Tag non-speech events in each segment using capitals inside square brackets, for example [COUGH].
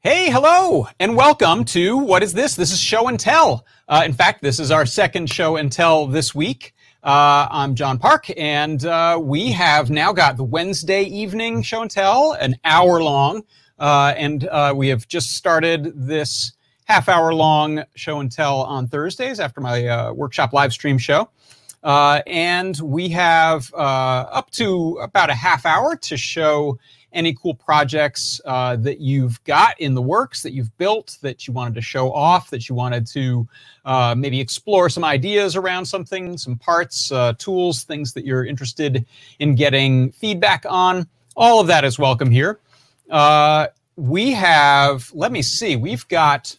Hey, hello, and welcome to what is this? This is Show and Tell. Uh, in fact, this is our second Show and Tell this week. Uh, I'm John Park, and uh, we have now got the Wednesday evening Show and Tell, an hour long, uh, and uh, we have just started this half hour long Show and Tell on Thursdays after my uh, workshop live stream show. and we have up to about a half hour to show any cool projects uh, that you've got in the works that you've built that you wanted to show off, that you wanted to uh, maybe explore some ideas around something, some parts, uh, tools, things that you're interested in getting feedback on. All of that is welcome here. Uh, we have, let me see, we've got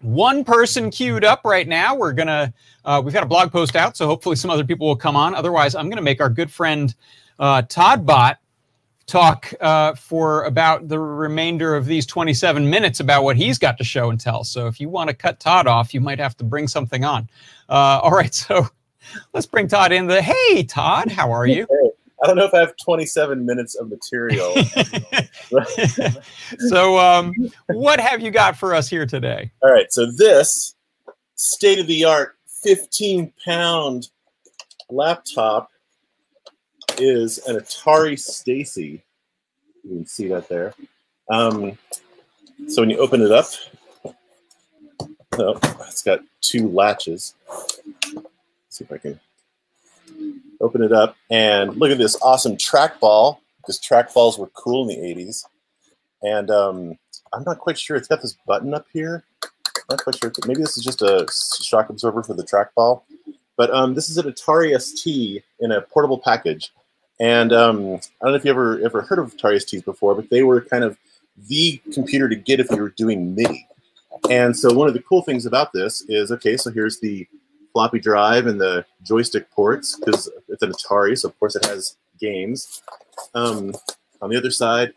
one person queued up right now. We're gonna, uh, we've got a blog post out, so hopefully some other people will come on. Otherwise, I'm gonna make our good friend uh, Todd Bot talk uh, for about the remainder of these 27 minutes about what he's got to show and tell. So if you want to cut Todd off, you might have to bring something on. Uh, all right, [LAUGHS] so let's bring Todd in. The hey, Todd, how are you? Hey, I don't know if I have 27 minutes of material. [LAUGHS] so um, what have you got for us here today? All right, so this state of the art 15 pound laptop is an Atari STacy. You can see that there. Um, so when you open it up, oh, it's got two latches. Let's see if I can open it up and look at this awesome trackball because trackballs were cool in the 80s. And um, I'm not quite sure. It's got this button up here. I'm not quite sure. Maybe this is just a shock absorber for the trackball. But um, this is an Atari ST in a portable package. And um, I don't know if you ever ever heard of Atari STs before, but they were kind of the computer to get if you were doing MIDI. And so one of the cool things about this is, okay, so here's the floppy drive and the joystick ports because it's an Atari, so of course it has games. Um, on the other side,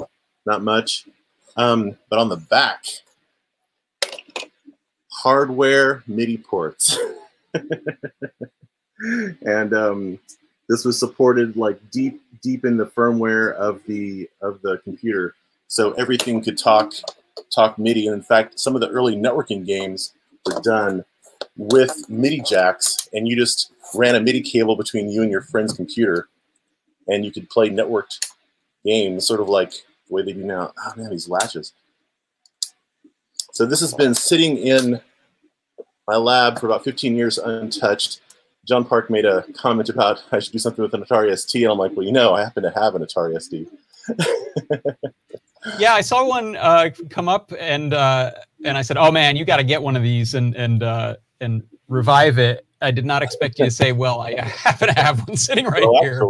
not much. Um, but on the back, hardware MIDI ports. [LAUGHS] and um, this was supported like deep deep in the firmware of the of the computer. So everything could talk talk midi. And in fact some of the early networking games were done with midi jacks and you just ran a midi cable between you and your friend's computer and you could play networked games sort of like the way they do now. Oh man these latches. So this has been sitting in my lab for about 15 years untouched John Park made a comment about I should do something with an Atari ST, and I'm like, well, you know, I happen to have an Atari ST. [LAUGHS] yeah, I saw one uh, come up, and uh, and I said, oh man, you got to get one of these and and uh, and revive it. I did not expect you to say, well, I [LAUGHS] happen to have one sitting right oh, here.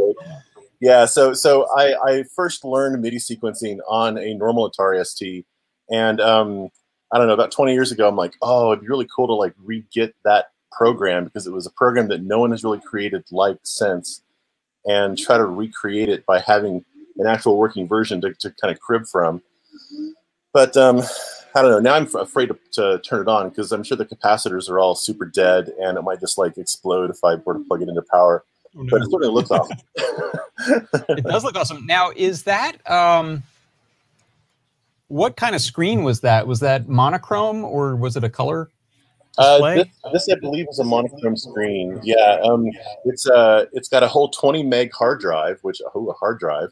Yeah, so so I, I first learned MIDI sequencing on a normal Atari ST, and um, I don't know, about 20 years ago, I'm like, oh, it'd be really cool to like re-get that program because it was a program that no one has really created like since and try to recreate it by having an actual working version to, to kind of crib from. But um, I don't know. Now I'm afraid to, to turn it on because I'm sure the capacitors are all super dead and it might just like explode if I were to plug it into power. Oh, no. But it sort of looks awesome. [LAUGHS] it does look awesome. Now, is that um, what kind of screen was that? Was that monochrome or was it a color uh, this, this, I believe, is a monochrome screen. Yeah, um, it's uh, it's got a whole 20 meg hard drive, which oh, a hard drive.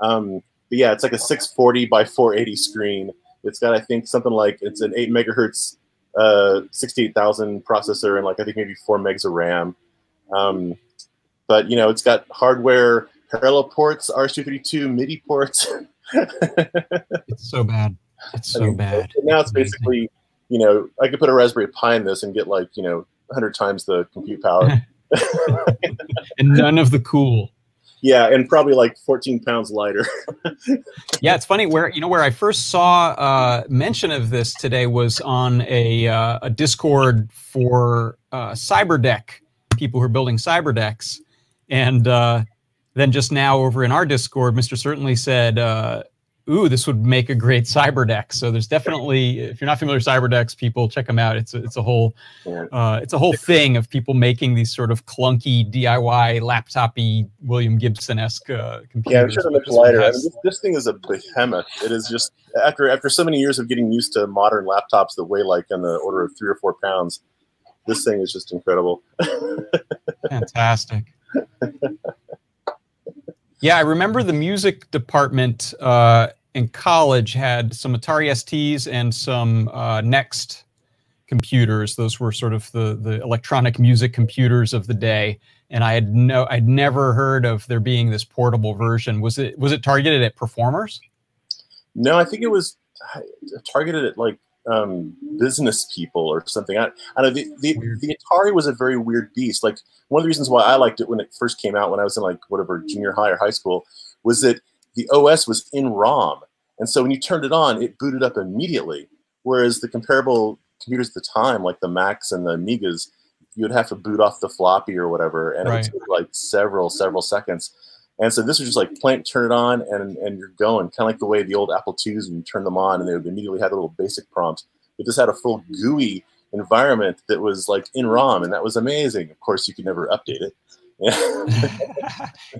Um, but yeah, it's like a 640 by 480 screen. It's got, I think, something like it's an 8 megahertz, uh, 68,000 processor, and like I think maybe four megs of RAM. Um, but you know, it's got hardware parallel ports, RS-232 MIDI ports. [LAUGHS] it's so bad. It's so I mean, bad. Now it's basically you know, I could put a Raspberry Pi in this and get like, you know, 100 times the compute power. [LAUGHS] [LAUGHS] and none of the cool. Yeah, and probably like 14 pounds lighter. [LAUGHS] yeah, it's funny where you know where I first saw uh, mention of this today was on a uh, a Discord for uh, Cyberdeck people who are building Cyberdecks, and uh, then just now over in our Discord, Mr. Certainly said, uh, ooh, this would make a great CyberDeck. So there's definitely, if you're not familiar with CyberDecks, people check them out. It's a, it's a whole uh, it's a whole thing of people making these sort of clunky DIY laptopy William Gibson esque uh, computers. Yeah, I'm sure they're much lighter. I mean, this, this thing is a behemoth. It is just after after so many years of getting used to modern laptops that weigh like in the order of three or four pounds. This thing is just incredible. [LAUGHS] Fantastic. Yeah, I remember the music department uh, in college had some Atari STs and some uh, NeXT computers. Those were sort of the the electronic music computers of the day. And I had no, I'd never heard of there being this portable version. Was it was it targeted at performers? No, I think it was targeted at like um, business people or something. I, I know the, the, the, Atari was a very weird beast. Like one of the reasons why I liked it when it first came out, when I was in like whatever junior high or high school, was that the OS was in ROM, and so when you turned it on, it booted up immediately. Whereas the comparable computers at the time, like the Macs and the Amigas, you would have to boot off the floppy or whatever, and right. it would take like several several seconds. And so this was just like plant, turn it on, and and you're going, kind of like the way the old Apple IIs when you turn them on, and they would immediately have a little basic prompt. But this had a full GUI environment that was like in ROM, and that was amazing. Of course, you could never update it.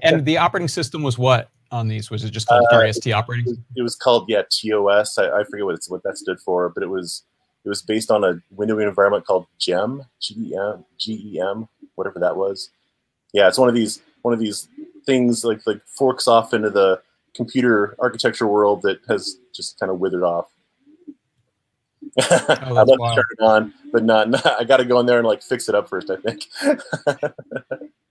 and the operating system was what on these? Was it just called uh, ST operating? It, it was called yeah TOS. I, I forget what it's what that stood for, but it was it was based on a windowing environment called GEM, G E M, G E M, whatever that was. Yeah, it's one of these one of these things like like forks off into the computer architecture world that has just kind of withered off. [LAUGHS] Oh, I'd love to turn it on, but not, [LAUGHS] not I got to go in there and like fix it up first. I think. [LAUGHS]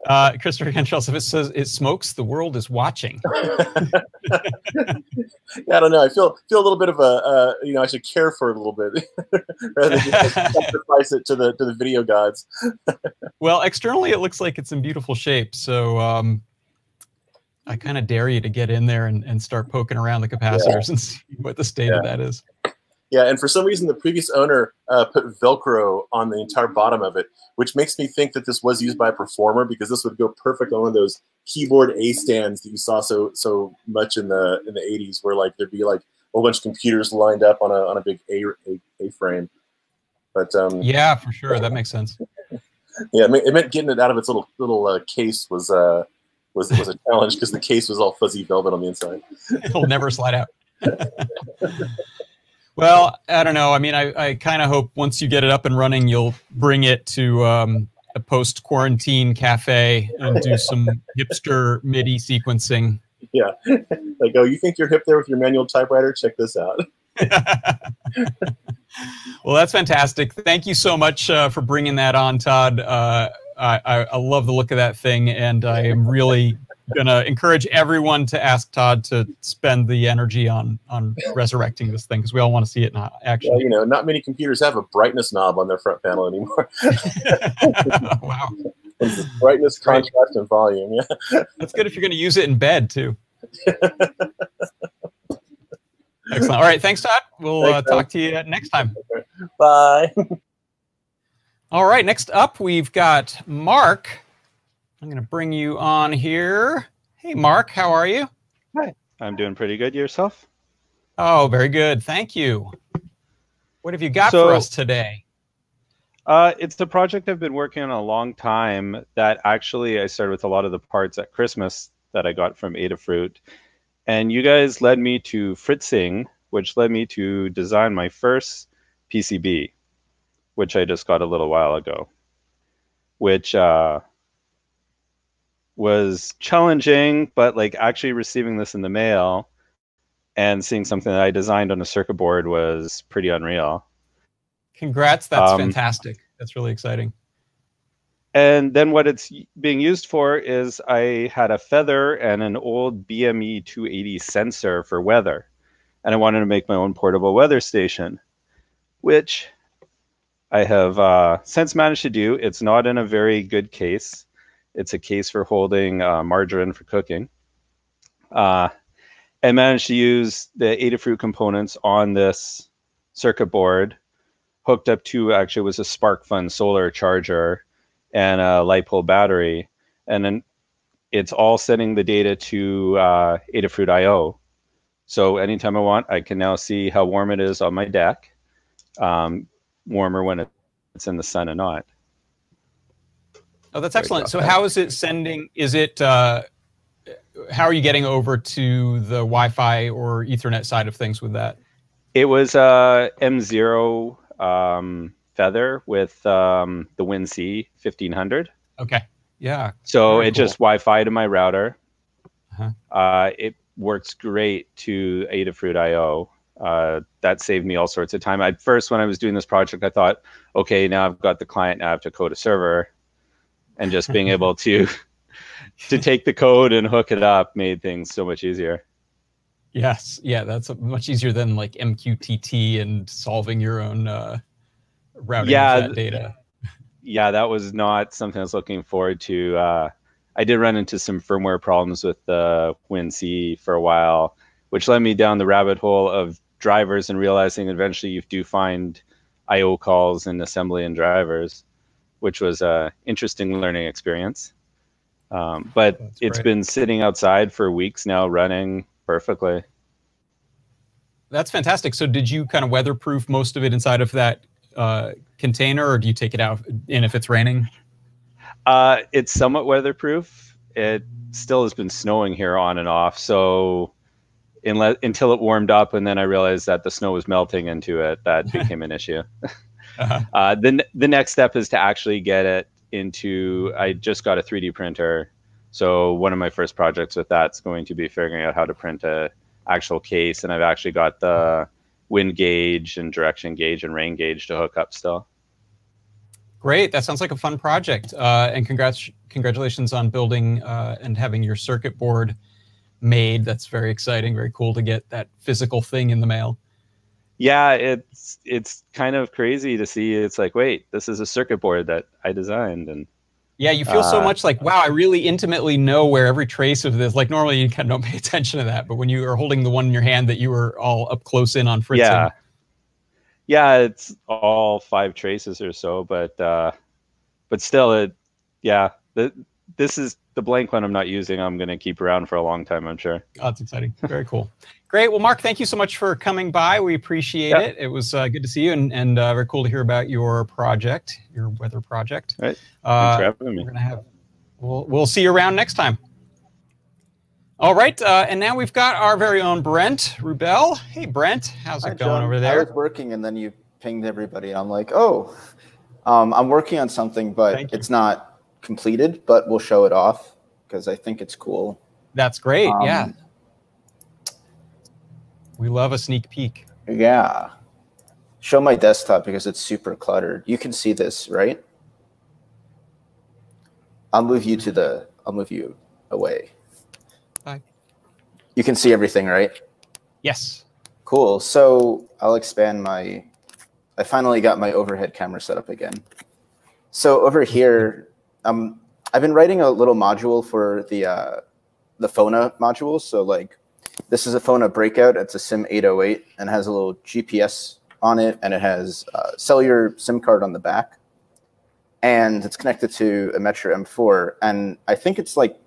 uh, Christopher it says it smokes, the world is watching. yeah, I don't know. I feel feel a little bit of a uh, you know I should care for it a little bit rather than just sacrifice it to the to the video gods. well, externally it looks like it's in beautiful shape. So um, I kind of dare you to get in there and, and start poking around the capacitors yeah. and [LAUGHS] see what the state yeah. of that is. Yeah, and for some reason, the previous owner uh, put Velcro on the entire bottom of it, which makes me think that this was used by a performer because this would go perfect on one of those keyboard A stands that you saw so so much in the in the 80s, where like there'd be like a whole bunch of computers lined up on a on a big A A, a frame. But um, yeah, for sure, that makes sense. [LAUGHS] yeah, it meant getting it out of its little little uh, case was uh, was was a challenge because the case was all fuzzy velvet on the inside. [LAUGHS] It'll never slide out. [LAUGHS] well, I don't know. I mean, I, I kind of hope once you get it up and running, you'll bring it to um, a post quarantine cafe and do some hipster MIDI sequencing. Yeah. Like, oh, you think you're hip there with your manual typewriter? Check this out. [LAUGHS] well, that's fantastic. Thank you so much uh, for bringing that on, Todd. Uh, I, I, love the look of that thing, and I am really going to encourage everyone to ask Todd to spend the energy on on resurrecting this thing because we all want to see it in action. Yeah, you know, not many computers have a brightness knob on their front panel anymore. [LAUGHS] [LAUGHS] wow. brightness, contrast, and volume. Yeah. That's good if you're going to use it in bed too. [LAUGHS] Excellent. All right. Thanks, Todd. We'll thanks, uh, talk to you next time. Bye. All right, next up we've got Mark. I'm going to bring you on here. Hey, Mark, how are you? Hi, I'm doing pretty good. Yourself? Oh, very good. Thank you. What have you got so, for us today? Uh, it's the project I've been working on a long time that actually I started with a lot of the parts at Christmas that I got from Adafruit. And you guys led me to Fritzing, which led me to design my first PCB which I just got a little while ago, which uh, was challenging, but like actually receiving this in the mail and seeing something that I designed on a circuit board was pretty unreal. Congrats, that's um, fantastic. That's really exciting. And then what it's being used for is I had a feather and an old BME 280 sensor for weather. And I wanted to make my own portable weather station, which I have uh, since managed to do. It's not in a very good case. It's a case for holding uh, margarine for cooking. Uh, I managed to use the Adafruit components on this circuit board, hooked up to actually was a SparkFun solar charger and a light LiPo battery, and then it's all sending the data to uh, Adafruit IO, So anytime I want, I can now see how warm it is on my deck. Um, warmer when it's in the sun and not. Oh, that's excellent. So how is it sending? Is it uh, how are you getting over to the Wi-Fi or Ethernet side of things with that? It was a M0 um, Feather with um, the WINC 1500. Okay. Yeah. So it cool. just Wi-Fi to my router. Uh-huh. Uh, it works great to Adafruit IO. Uh, that saved me all sorts of time. At first, when I was doing this project, I thought, okay, now I've got the client, now I have to code a server, and just being [LAUGHS] able to [LAUGHS] to take the code and hook it up made things so much easier. Yes, yeah, that's much easier than like MQTT and solving your own uh, routing yeah, that data. Yeah, that was not something I was looking forward to. Uh, I did run into some firmware problems with the WINC for a while, which led me down the rabbit hole of drivers and realizing eventually you do find I/O calls in assembly and drivers, which was a interesting learning experience. Um, but That's it's great. been sitting outside for weeks now, running perfectly. That's fantastic. So, did you kind of weatherproof most of it inside of that uh, container, or do you take it out in if it's raining? Uh, it's somewhat weatherproof. It still has been snowing here on and off, so unless, until it warmed up, and then I realized that the snow was melting into it, that [LAUGHS] became an issue. [LAUGHS] uh-huh. [LAUGHS] uh, the the next step is to actually get it into. I just got a 3D printer, so one of my first projects with that's going to be figuring out how to print a actual case, and I've actually got the wind gauge and direction gauge and rain gauge to hook up still. Great. That sounds like a fun project. Uh, and congrats, congratulations on building uh, and having your circuit board made. That's very exciting. Very cool to get that physical thing in the mail. Yeah, it's it's kind of crazy to see. It's like, wait, this is a circuit board that I designed, and yeah, you feel so uh, much like, wow, I really intimately know where every trace of this. Like normally you kind of don't pay [LAUGHS] attention to that, but when you are holding the one in your hand that you were all up close in on Fritz. Yeah, yeah, it's all five traces or so, but uh, but still, it yeah, the, this is the blank one I'm not using. I'm going to keep around for a long time, I'm sure. Oh, that's exciting. Very cool. Great. Well, Mark, thank you so much for coming by. We appreciate yep. it. It was uh, good to see you and, and uh, very cool to hear about your project, your weather project. All right. Uh, Thanks for having me. We're gonna have, we'll, we'll see you around next time. All right, uh, and now we've got our very own Brent Rubell. Hey, Brent, how's it Hi, going John. over there? I was working, and then you pinged everybody. I'm like, oh, um, I'm working on something, but it's not completed. But we'll show it off because I think it's cool. That's great. Um, yeah, we love a sneak peek. Yeah, show my desktop because it's super cluttered. You can see this, right? I'll move you to the. I'll move you away. Bye. You can see everything, right? Yes. Cool. So I'll expand my, I finally got my overhead camera set up again. So over here, um, I've been writing a little module for the, uh, the FONA module. So like, this is a FONA breakout. It's a SIM 808 and has a little GPS on it, and it has a cellular SIM card on the back. And it's connected to a Metro M4. And I think it's like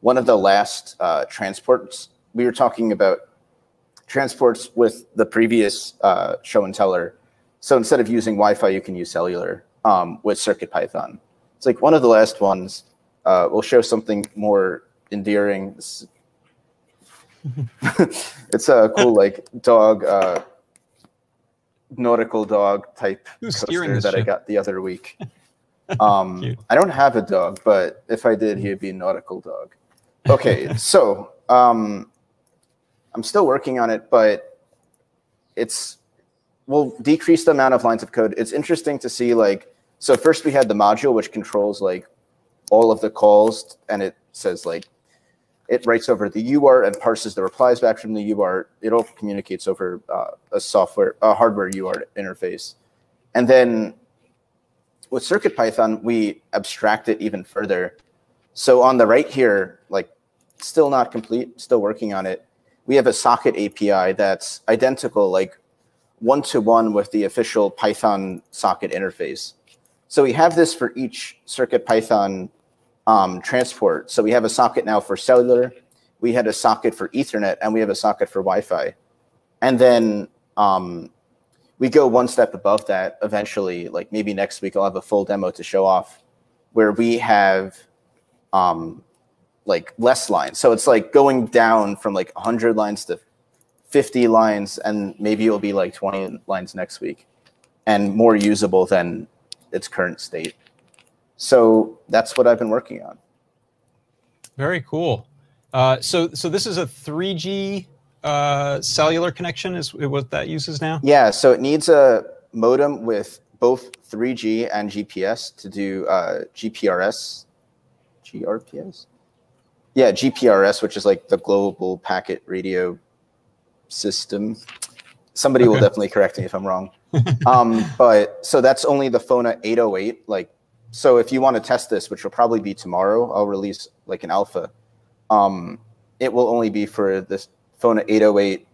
one of the last uh, transports we were talking about transports with the previous uh, show and teller. So instead of using Wi-Fi, you can use cellular um, with CircuitPython. It's like one of the last ones. Uh, we'll show something more endearing. [LAUGHS] it's a cool like dog, uh, nautical dog type Who's coaster that ship? I got the other week. [LAUGHS] Um, I don't have a dog, but if I did, he'd be a nautical dog. Okay, [LAUGHS] so um, I'm still working on it, but it's will decrease the amount of lines of code. It's interesting to see like so first we had the module which controls like all of the calls and it says like it writes over the UART and parses the replies back from the UART. It all communicates over uh, a software, a hardware UART interface. And then with CircuitPython, we abstract it even further. So on the right here, like still not complete, still working on it we have a socket API that's identical, like one to one with the official Python socket interface. So we have this for each CircuitPython um, transport. So we have a socket now for cellular, we had a socket for Ethernet, and we have a socket for Wi-Fi. And then um, we go one step above that eventually. Like maybe next week, I'll have a full demo to show off where we have um, like less lines. So it's like going down from like 100 lines to 50 lines, and maybe it'll be like 20 lines next week and more usable than its current state. So that's what I've been working on. Very cool. Uh, so, so this is a 3G uh, cellular connection. Is what that uses now? Yeah. So it needs a modem with both 3G and GPS to do uh, GPRS, GRPS. Yeah, GPRS, which is like the global packet radio system. Somebody okay. will definitely correct me if I'm wrong. Um, but so that's only the FONA 808. Like, so if you want to test this, which will probably be tomorrow, I'll release like an alpha. Um, it will only be for this FONA 808,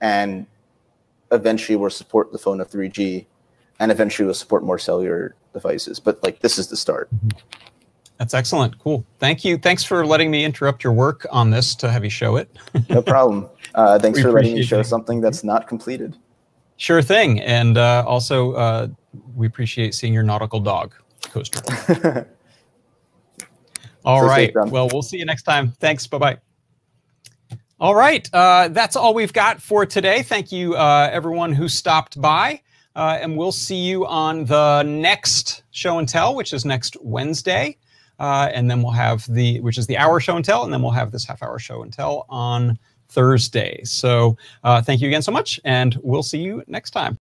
and eventually we'll support the FONA 3G, and eventually we'll support more cellular devices. But like, this is the start. That's excellent. Cool. Thank you. Thanks for letting me interrupt your work on this to have you show it. no problem. Uh, thanks we for letting me show something that's not completed. Sure thing. And uh, also, uh, we appreciate seeing your nautical dog coaster. [LAUGHS] all so right. Well, we'll see you next time. Thanks. Bye bye. All right. Uh, that's all we've got for today. Thank you, uh, everyone who stopped by. Uh, and we'll see you on the next show and tell, which is next Wednesday. Uh, and then we'll have the, which is the hour show and tell, and then we'll have this half hour show and tell on Thursday. So uh, thank you again so much, and we'll see you next time.